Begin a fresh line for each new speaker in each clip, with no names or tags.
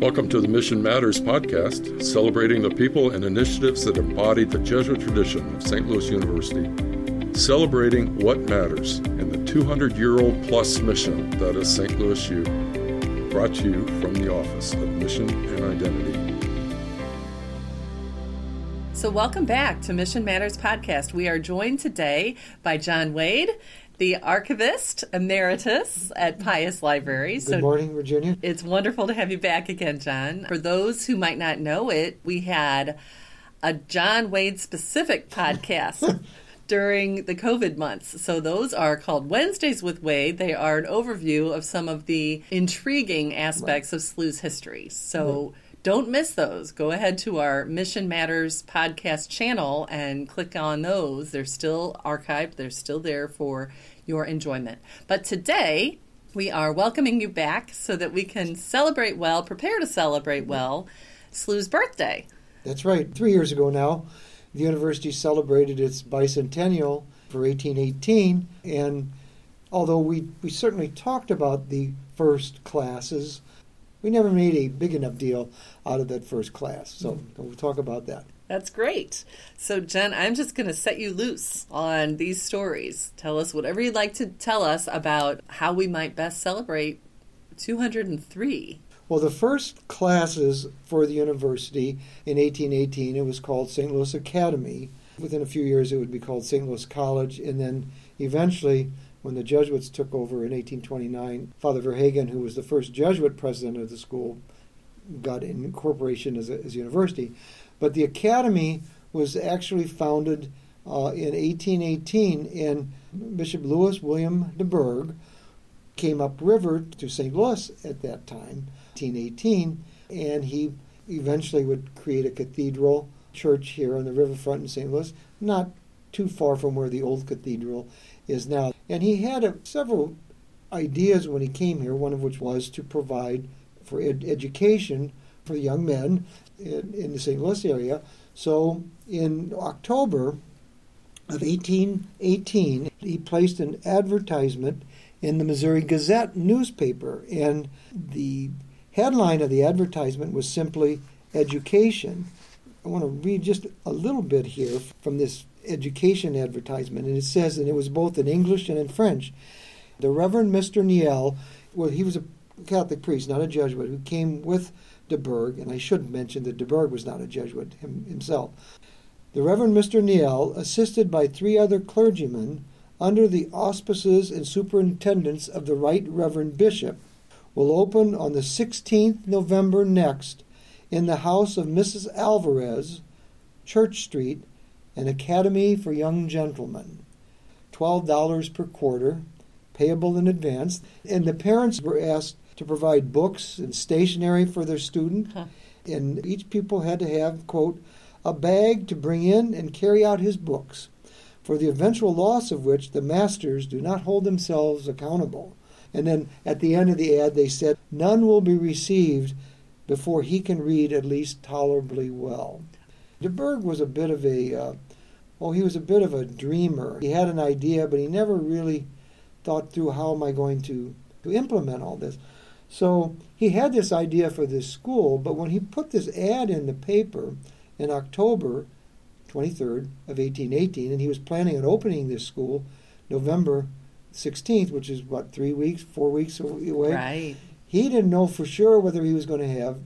Welcome to the Mission Matters podcast, celebrating the people and initiatives that embody the Jesuit tradition of St. Louis University, celebrating what matters in the 200 year old plus mission that is St. Louis U. Brought to you from the Office of Mission and Identity.
So, welcome back to Mission Matters podcast. We are joined today by John Wade the archivist emeritus at Pius Library.
Good so morning, Virginia.
It's wonderful to have you back again, John. For those who might not know it, we had a John Wade specific podcast. during the COVID months. So those are called Wednesdays with Wade. They are an overview of some of the intriguing aspects right. of SLU's history. So right don't miss those. Go ahead to our Mission Matters podcast channel and click on those. They're still archived, they're still there for your enjoyment. But today, we are welcoming you back so that we can celebrate well, prepare to celebrate well, SLU's birthday.
That's right. Three years ago now, the university celebrated its bicentennial for 1818. And although we, we certainly talked about the first classes, we never made a big enough deal out of that first class. So mm-hmm. we'll talk about that.
That's great. So, Jen, I'm just going to set you loose on these stories. Tell us whatever you'd like to tell us about how we might best celebrate 203.
Well, the first classes for the university in 1818, it was called St. Louis Academy. Within a few years, it would be called St. Louis College, and then eventually when the Jesuits took over in 1829, Father Verhaegen, who was the first Jesuit president of the school, got incorporation as a, as a university. But the academy was actually founded uh, in 1818, and Bishop Louis William DuBourg came upriver to St. Louis at that time, 1818, and he eventually would create a cathedral church here on the riverfront in St. Louis, not too far from where the old cathedral is now. And he had a, several ideas when he came here, one of which was to provide for ed- education for young men in, in the St. Louis area. So in October of 1818, he placed an advertisement in the Missouri Gazette newspaper, and the headline of the advertisement was simply education. I want to read just a little bit here from this education advertisement, and it says, and it was both in English and in French. The Reverend Mr. Niel, well, he was a Catholic priest, not a Jesuit, who came with DuBourg, and I should mention that DuBourg was not a Jesuit him, himself. The Reverend Mr. Niel, assisted by three other clergymen, under the auspices and superintendence of the Right Reverend Bishop, will open on the 16th November next in the house of Mrs. Alvarez, Church Street, an academy for young gentlemen. $12 per quarter, payable in advance. And the parents were asked to provide books and stationery for their student. Huh. And each pupil had to have, quote, a bag to bring in and carry out his books, for the eventual loss of which the masters do not hold themselves accountable. And then at the end of the ad, they said, None will be received before he can read at least tolerably well. DuBourg was a bit of a uh, oh, he was a bit of a dreamer. He had an idea, but he never really thought through how am I going to, to implement all this. So he had this idea for this school, but when he put this ad in the paper in October 23rd of 1818, and he was planning on opening this school November 16th, which is what, three weeks, four weeks away?
Right.
He didn't know for sure whether he was going to have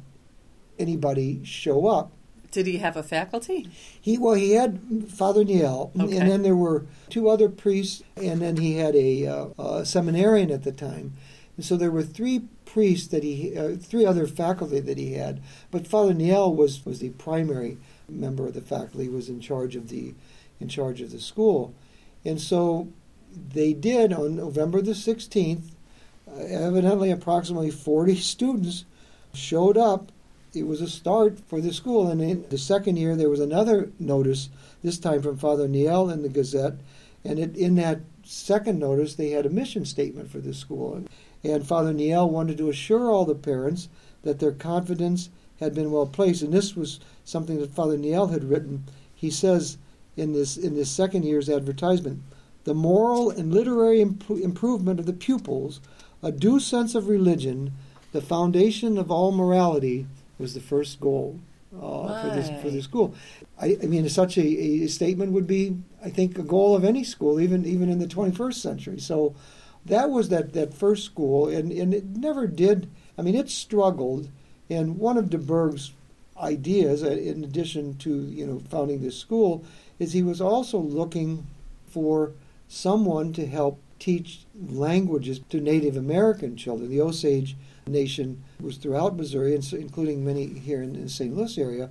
anybody show up.
Did he have a faculty?
He well, he had Father Niel, okay. and then there were two other priests, and then he had a, uh, a seminarian at the time. And so there were three priests that he, uh, three other faculty that he had, but Father Niel was was the primary member of the faculty. Was in charge of the in charge of the school, and so they did on November the sixteenth. Uh, evidently, approximately forty students showed up it was a start for the school. And in the second year, there was another notice, this time from Father Niel in the Gazette. And it, in that second notice, they had a mission statement for the school. And, and Father Niel wanted to assure all the parents that their confidence had been well placed. And this was something that Father Niel had written. He says in this, in this second year's advertisement the moral and literary imp- improvement of the pupils, a due sense of religion, the foundation of all morality was the first goal uh, for this for the school. I, I mean, such a, a, statement would be, I think, a goal of any school, even even in the 21st century. So that was that that first school, and and it never did. I mean, it struggled, and one of DuBourg's ideas, uh, in addition to you know founding this school, is he was also looking for someone to help teach languages to Native American children. The Osage Nation was throughout Missouri, including many here in the St. Louis area.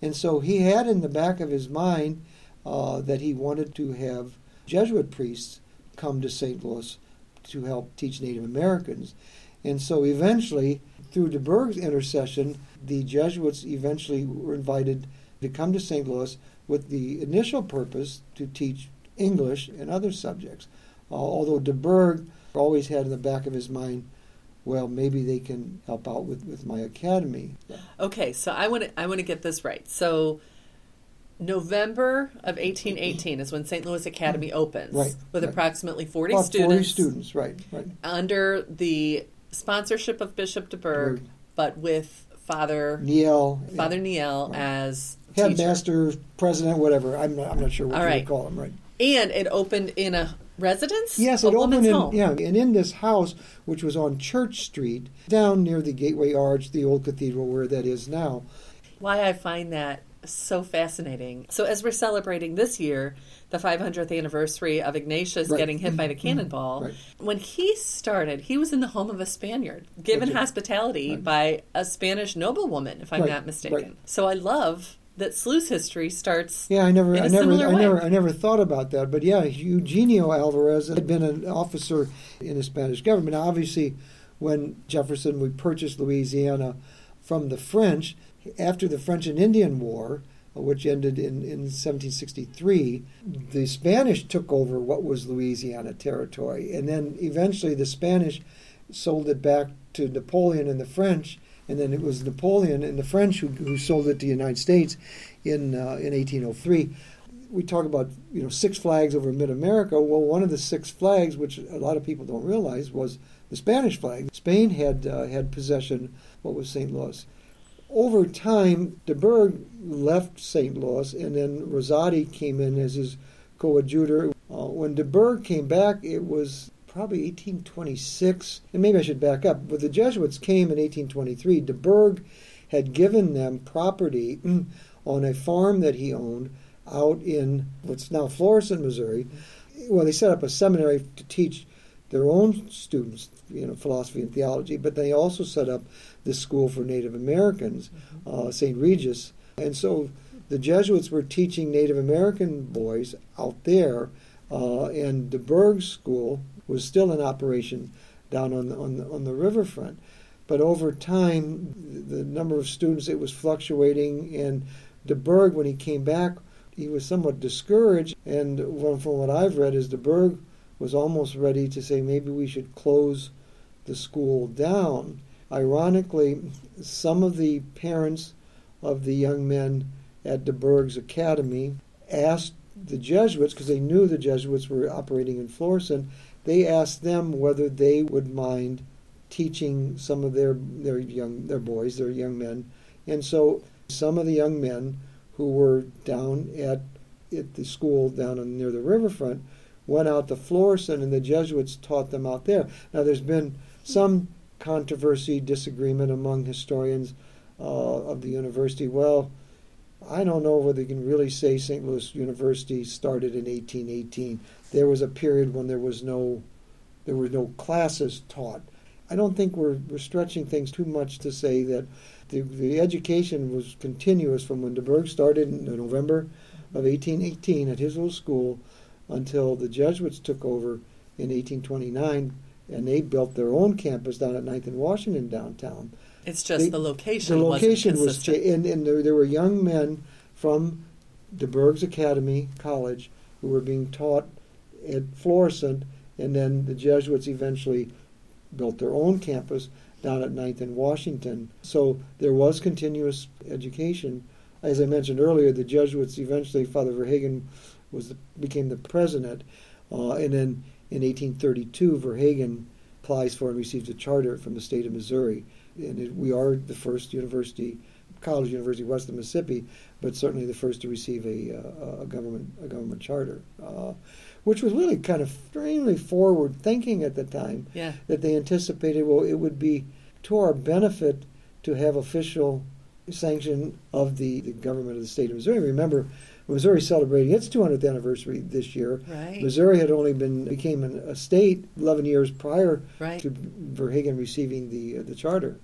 And so he had in the back of his mind uh, that he wanted to have Jesuit priests come to St. Louis to help teach Native Americans. And so eventually, through de DuBourg's intercession, the Jesuits eventually were invited to come to St. Louis with the initial purpose to teach English and other subjects. Uh, although DuBourg always had in the back of his mind, well, maybe they can help out with, with my academy.
Okay, so I want to I want to get this right. So November of 1818 is when St. Louis Academy mm. opens,
right,
with
right.
approximately 40
About
students.
40 students, right, right.
Under the sponsorship of Bishop De DuBourg, but with Father
Niel,
Father yeah. Niel right. as
headmaster, president, whatever. I'm not, I'm not sure what
All right.
call him. Right.
And it opened in a residence.
Yes, it opened in
home.
yeah, and in this house, which was on Church Street, down near the Gateway Arch, the old cathedral where that is now.
Why I find that so fascinating. So as we're celebrating this year the 500th anniversary of Ignatius
right.
getting hit by the
mm-hmm.
cannonball,
right.
when he started, he was in the home of a Spaniard, given hospitality right. by a Spanish noblewoman, if I'm not mistaken. So I love that SLU's history starts.
Yeah, I never,
I
never,
I
way. never, I never thought about that. But yeah, Eugenio Alvarez had been an officer in the Spanish government. Now, obviously, when Jefferson would purchase Louisiana from the French after the French and Indian War, which ended in, in 1763, the Spanish took over what was Louisiana territory, and then eventually the Spanish sold it back to Napoleon and the French and then it was Napoleon and the French who, who sold it to the United States in uh, in 1803. We talk about you know six flags over Mid America. Well, one of the six flags, which a lot of people don't realize, was the Spanish flag. Spain had uh, had possession of what was St. Louis. Over time, DuBourg left St. Louis, and then Rosati came in as his coadjutor. Uh, when DuBourg came back, it was probably 1826, and maybe I should back up. But the Jesuits came in 1823. DuBourg had given them property on a farm that he owned out in what's now Florissant, Missouri. Well, they set up a seminary to teach their own students, you know, philosophy and theology, but they also set up this school for Native Americans, uh, St. Regis. And so the Jesuits were teaching Native American boys out there, uh, and the Berg School was still in operation down on the, on the, on the riverfront. But over time, the number of students it was fluctuating, and DuBourg, when he came back, he was somewhat discouraged. And from what I've read, is DuBourg was almost ready to say maybe we should close the school down. Ironically, some of the parents of the young men at DuBourg's academy asked the Jesuits, because they knew the Jesuits were operating in Florissant, they asked them whether they would mind teaching some of their their young their boys, their young men. And so some of the young men who were down at at the school down near the riverfront went out to Florissant, and the Jesuits taught them out there. Now, there's been some controversy, disagreement among historians uh, of the university. Well, I don't know whether you can really say St. Louis University started in 1818 there was a period when there was no there were no classes taught. I don't think we're, we're stretching things too much to say that the, the education was continuous from when DuBourg started in November of 1818 at his little school until the Jesuits took over in 1829 and they built their own campus down at 9th and Washington downtown.
It's just
they,
the location.
The location
was
changed, and, and there, there were young men from DuBourg's Academy College who were being taught at Florissant, and then the Jesuits eventually built their own campus down at 9th and Washington. So there was continuous education. As I mentioned earlier, the Jesuits eventually, Father Verhaegen was the, became the president, uh, and then in 1832, Verhaegen applies for and receives a charter from the state of Missouri and it, we are the first university, college university west of Mississippi, but certainly the first to receive a, uh, a government a government charter, uh, which was really kind of extremely forward thinking at the time.
Yeah.
That they anticipated, well, it would be to our benefit to have official sanction of the, the government of the state of Missouri. Remember, Missouri celebrating its 200th anniversary this year.
Right.
Missouri had only been became an, a state 11 years prior
Right.
to Verhaegen receiving the uh, the charter.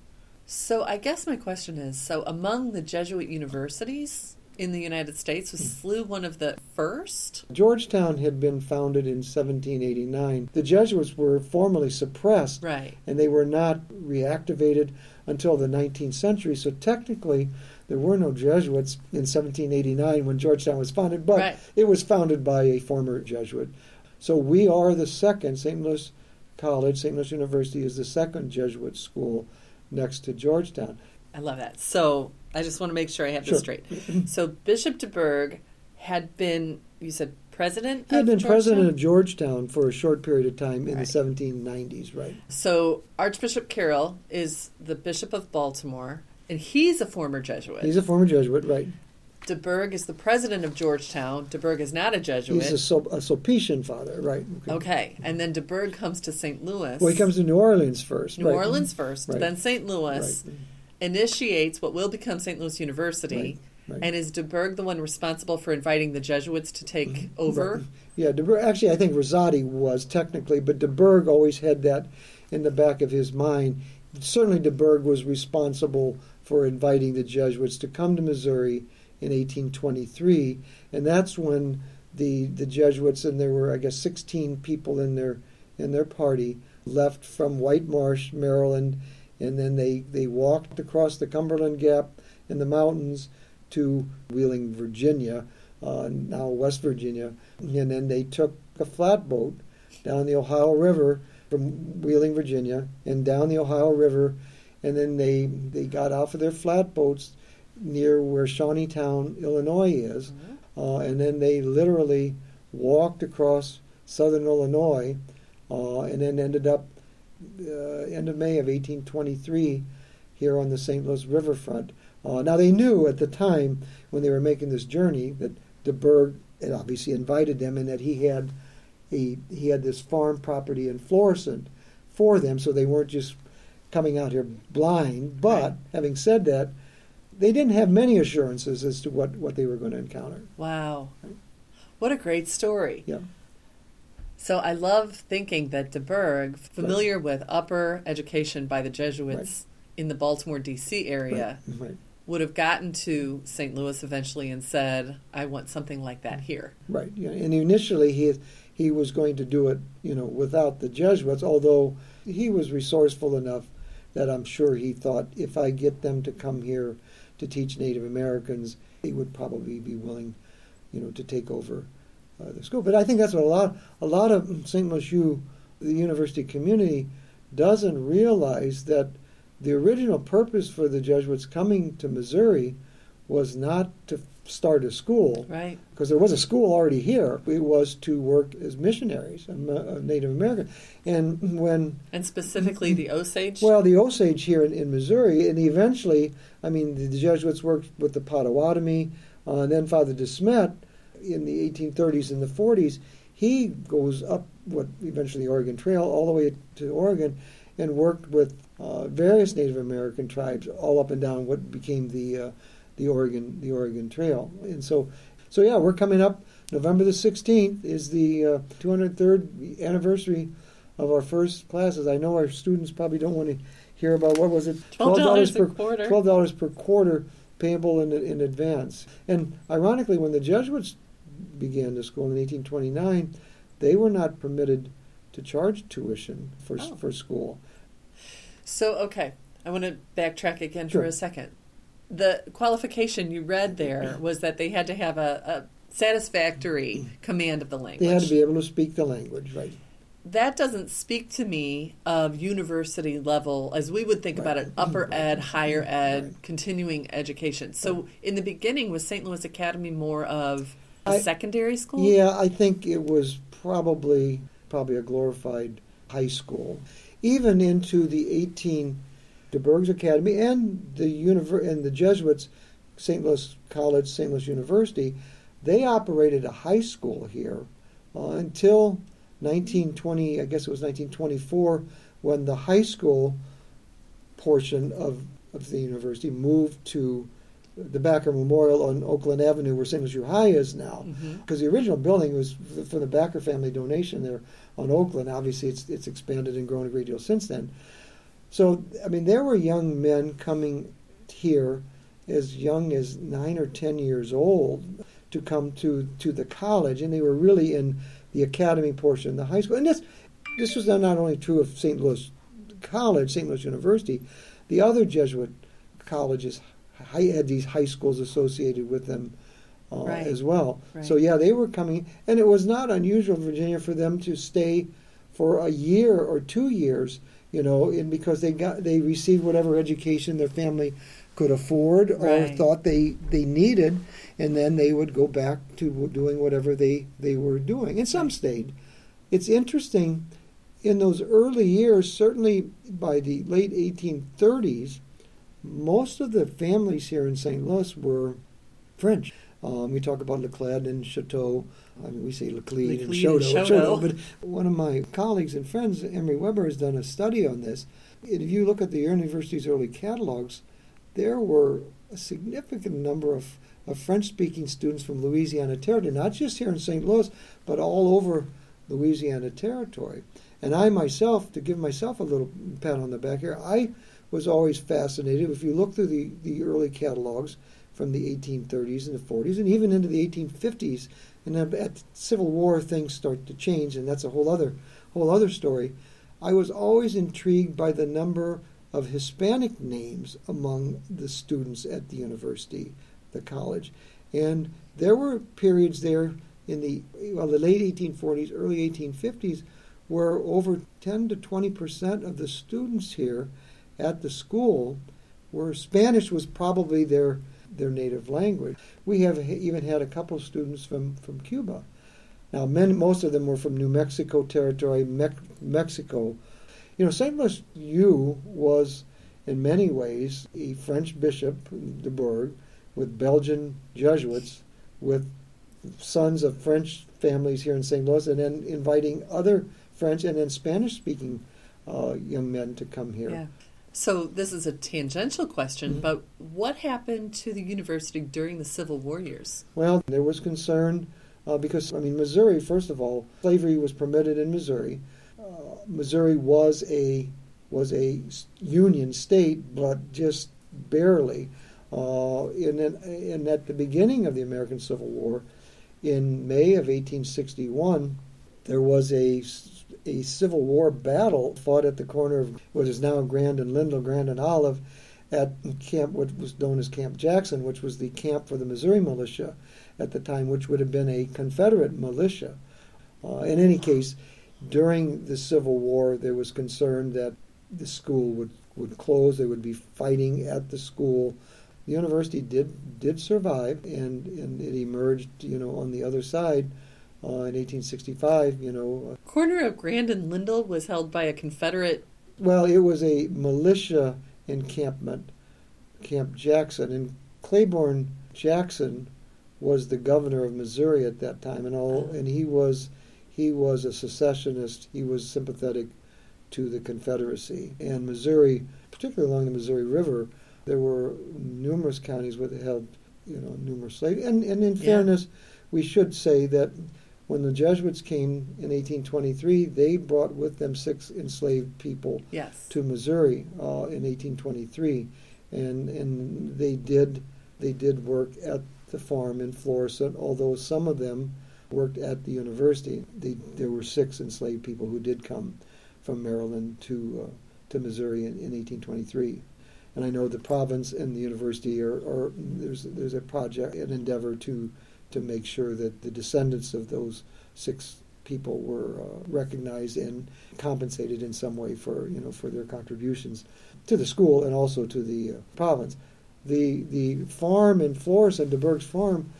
So I guess my question is so among the Jesuit universities in the United States was hmm. SLU one of the first?
Georgetown had been founded in 1789. The Jesuits were formally suppressed,
Right.
and they were not reactivated until the 19th century. So technically, there were no Jesuits in 1789 when Georgetown was founded, but
Right.
it was founded by a former Jesuit. So we are the second. St. Louis College, St. Louis University, is the second Jesuit school next to Georgetown.
I love that. So I just want to make sure I have this straight. So Bishop DuBourg had been, you said, president
He had been president of
Georgetown?
Georgetown for a short period of time in
Right.
the 1790s, right?
So Archbishop Carroll is the Bishop of Baltimore, and he's a former Jesuit.
He's a former Jesuit, right?
DuBourg is the president of Georgetown. DuBourg is not a Jesuit.
He's a, Sul- a Sulpician father, right?
okay, and then DuBourg comes to St. Louis.
Well, he comes to New Orleans first.
New
right.
Orleans first,
Right.
then St. Louis,
Right.
Initiates what will become St. Louis University.
Right, right.
And is DuBourg the one responsible for inviting the Jesuits to take mm-hmm. over?
Right. Yeah, DuBourg, actually, I think Rosati was technically, but DuBourg always had that in the back of his mind. Certainly, DuBourg was responsible for inviting the Jesuits to come to Missouri in 1823, and that's when the the Jesuits and there were, I guess, 16 people in their in their party left from White Marsh, Maryland, and then they they walked across the Cumberland Gap in the mountains to Wheeling, Virginia, uh, now West Virginia, and then they took a flatboat down the Ohio River from Wheeling, Virginia, and down the Ohio River, and then they they got off of their flatboats near where Shawneetown, Illinois is, uh, and then they literally walked across southern Illinois, uh, and then ended up uh, end of May of 1823 here on the St. Louis riverfront. Uh, now they knew at the time when they were making this journey that DuBourg had obviously invited them, and that he had he he had this farm property in Florissant for them, so they weren't just coming out here blind. But having said that, they didn't have many assurances as to what, what they were going to encounter.
Wow. What a great story.
Yeah.
So I love thinking that DuBourg, familiar with upper education by the Jesuits in the Baltimore, D.C. area,
Right. right.
would have gotten to St. Louis eventually and said, I want something like that here.
Right. Yeah. And initially he he was going to do it, you know, without the Jesuits, although he was resourceful enough that I'm sure he thought if I get them to come here to teach Native Americans, he would probably be willing, you know, to take over uh, the school. But I think that's what a lot a lot of St. Louis the university community, doesn't realize that the original purpose for the Jesuits coming to Missouri was not to start a school
Right?
because there was a school already here. It was to work as missionaries, um, uh, Native American. And when,
And specifically the Osage?
well, the Osage here in, in Missouri, and eventually, I mean, the, the Jesuits worked with the Potawatomi, uh, and then Father De Smet in the 1830s and the 40s, he goes up what eventually the Oregon Trail all the way to Oregon and worked with uh, various Native American tribes all up and down what became the uh, the Oregon the Oregon Trail. And so so yeah, we're coming up November the 16th is the uh, 203rd anniversary of our first classes. I know our students probably don't want to hear about what was it
$12
per
quarter.
Twelve dollars per quarter payable in in advance. And ironically, when the Jesuits began the school in 1829, they were not permitted to charge tuition for
Oh.
for school.
So, okay, I want to backtrack again
Sure.
for a second. The qualification you read there was that they had to have a, a satisfactory command of the language.
They had to be able to speak the language, right?
that doesn't speak to me of university level as we would think about it upper ed higher ed
Right.
continuing education so in the beginning was st louis academy more of
I-
secondary school
Yeah, I think it was probably probably a glorified high school. Even into the DuBourg's Academy and the univer- and the Jesuits, St. Louis College, St. Louis University, they operated a high school here uh, until 1920. I guess it was 1924 when the high school portion of of the university moved to the Backer Memorial on Oakland Avenue, where St. Louis U High is now, mm-hmm. because the original building was from the Backer family donation there on Oakland. Obviously, it's it's expanded and grown a great deal since then. So, I mean, there were young men coming here as young as nine or ten years old to come to to the college, and they were really in the academy portion, the high school, and this this was not only true of St. Louis College, St. Louis University, the other Jesuit colleges had these high schools associated with them uh,
Right.
as well.
Right.
So yeah, they were coming, and it was not unusual, Virginia, for them to stay for a year or two years, you know, and because they got they received whatever education their family could afford or
Right.
thought they they needed, and then they would go back to doing whatever they they were doing, and some stayed. It's interesting in those early years, certainly by the late 1830s, most of the families here in St. Louis were French. Um, we talk about Leclerc and Chouteau. I mean, we say Leclerc and
Leclerc and
Chouteau,
Chouteau.
But one of my colleagues and friends, Emery Weber, has done a study on this. And if you look at the university's early catalogs, there were a significant number of, of French-speaking students from Louisiana Territory, not just here in St. Louis, but all over Louisiana Territory. And I myself, to give myself a little pat on the back here, I was always fascinated. If you look through the, the early catalogs from the 1830s and the 40s, and even into the 1850s, and then at Civil War things start to change, and that's a whole other whole other story. I was always intrigued by the number of Hispanic names among the students at the university, the college, and there were periods there in the well the late 1840s, early 1850s, where over 10 to 20 percent of the students here at the school where Spanish was probably their their native language. We have even had a couple of students from, from Cuba. Now, men, most of them were from New Mexico territory, Mex- Mexico. You know, St. Louis U was, in many ways, a French bishop, DuBourg, with Belgian Jesuits, with sons of French families here in St. Louis, and then inviting other French and then Spanish-speaking uh, young men to come here.
Yeah. So this is a tangential question,
Mhm.
but what happened to the university during the Civil War years?
Well, there was concern uh, because, I mean, Missouri, first of all, slavery was permitted in Missouri. Uh, Missouri was a was a union state, but just barely. Uh, and, then, and at the beginning of the American Civil War, in May of 1861, there was a a Civil War battle fought at the corner of what is now Grand and Lindell, Grand and Olive, at Camp, what was known as Camp Jackson, which was the camp for the Missouri militia at the time, which would have been a Confederate militia. Uh, in any case, during the Civil War, there was concern that the school would, would close. They would be fighting at the school. The university did did survive, and, and it emerged, you know, on the other side uh, in 1865. You know,
Corner of Grand and Lindell was held by a Confederate.
Well, it was a militia encampment, Camp Jackson, and Claiborne Jackson was the governor of Missouri at that time, and all, and he was he was a secessionist. He was sympathetic to the Confederacy, and Missouri, particularly along the Missouri River, there were numerous counties where they held, you know, numerous slaves. And, and in
Yeah.
fairness, we should say that when the Jesuits came in 1823, they brought with them six enslaved people
Yes.
to Missouri uh, in 1823, and and they did they did work at the farm in Florissant. Although some of them worked at the university, they, there were six enslaved people who did come from Maryland to uh, to Missouri in, in 1823. And I know the province and the university are, are there's there's a project, an endeavor to to make sure that the descendants of those six people were uh, recognized and compensated in some way for you know for their contributions to the school and also to the uh, province. The the farm in Florissant, DuBourg's farm,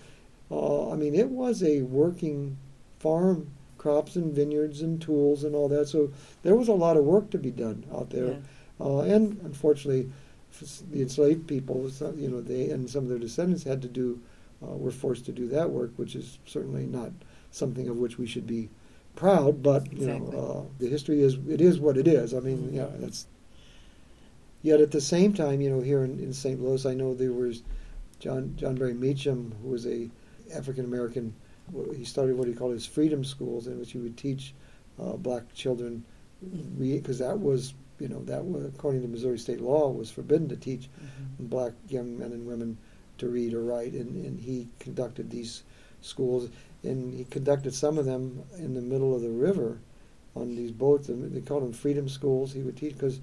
uh, I mean it was a working farm, crops and vineyards and tools and all that. So there was a lot of work to be done out there.
Yeah.
Uh, and unfortunately, the enslaved people, you know, they and some of their descendants had to do, were forced to do that work, which is certainly not something of which we should be proud. But you
exactly.
know, uh, the history is it is what it is. I mean, mm-hmm. yeah, that's. Yet at the same time, you know, here in, in St. Louis, I know there was John John Berry Meachum, who was a African American. He started what he called his freedom schools, in which he would teach uh, black children, because that was you know that was, according to Missouri state law was forbidden to teach mm-hmm. black young men and women to read or write, and, and he conducted these schools, and he conducted some of them in the middle of the river on these boats. And they called them freedom schools. He would teach because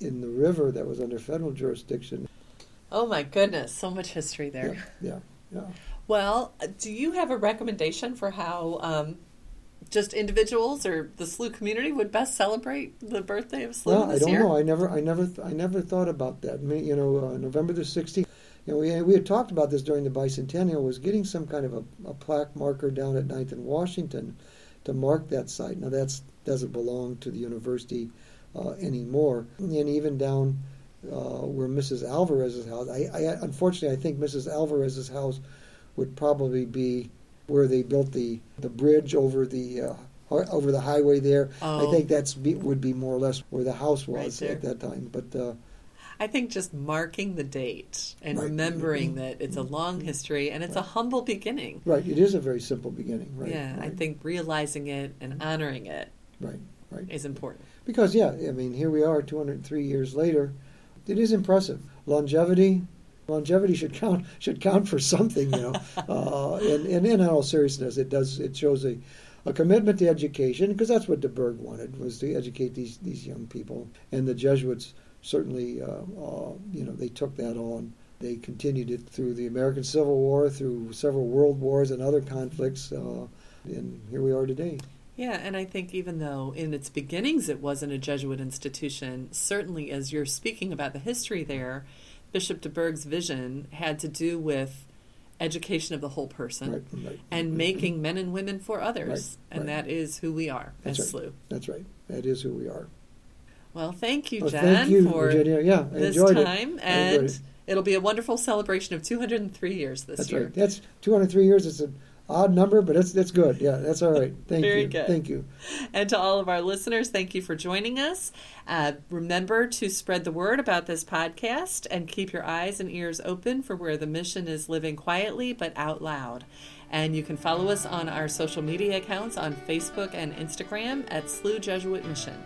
in the river that was under federal jurisdiction.
Oh my goodness, so much history there.
Yeah, yeah. yeah.
Well, do you have a recommendation for how um, just individuals or the SLU community would best celebrate the birthday of SLU
well, I don't
year?
know. I never, I never, I never thought about that. You know, uh, November the 16th. You know, we, we had talked about this during the bicentennial. Was getting some kind of a, a plaque marker down at 9th and Washington to mark that site. Now that doesn't belong to the university uh, anymore, and even down uh, where Mrs. Alvarez's house. I, I, unfortunately, I think Mrs. Alvarez's house would probably be where they built the, the bridge over the uh, over the highway there.
Oh.
I think that's be, would be more or less where the house was
right
at that time. But uh,
I think just marking the date and
right.
remembering
mm-hmm.
that it's a long history and it's right. a humble beginning.
Right. It is a very simple beginning. Right.
Yeah. I think realizing it and honoring it.
Right. Right.
Is important.
Because yeah, I mean, here we are, 203 years later. It is impressive. Longevity, longevity should count should count for something, you know. uh, and, and in all seriousness, it does it shows a, a commitment to education because that's what DuBourg wanted was to educate these these young people, and the Jesuits certainly, uh, uh, you know, they took that on. They continued it through the American Civil War, through several world wars and other conflicts, uh, and here we are today.
Yeah, and I think even though in its beginnings it wasn't a Jesuit institution, certainly as you're speaking about the history there, Bishop de DuBourg's vision had to do with education of the whole person
right, right,
and making men and women for others. and that is who we are
That's
as SLU.
That's right. That is who we are.
Well, thank you,
well,
John,
thank you,
for
Virginia. Yeah, I
this time.
It.
And
it.
will be a wonderful celebration of 203 years this
That's
year.
right. That's 203 years. It's an odd number, but that's that's good. Yeah, that's all right. Thank
Very
you.
Good.
Thank you.
And to all of our listeners, thank you for joining us. Uh, remember to spread the word about this podcast and keep your eyes and ears open for where the mission is living quietly but out loud. And you can follow us on our social media accounts on Facebook and Instagram at SLU Jesuit Mission.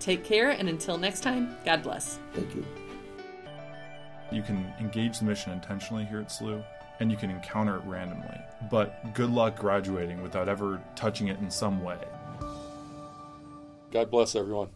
Take care, and until next time, God bless.
Thank you.
You can engage the mission intentionally here at SLU, and you can encounter it randomly. But good luck graduating without ever touching it in some way.
God bless everyone.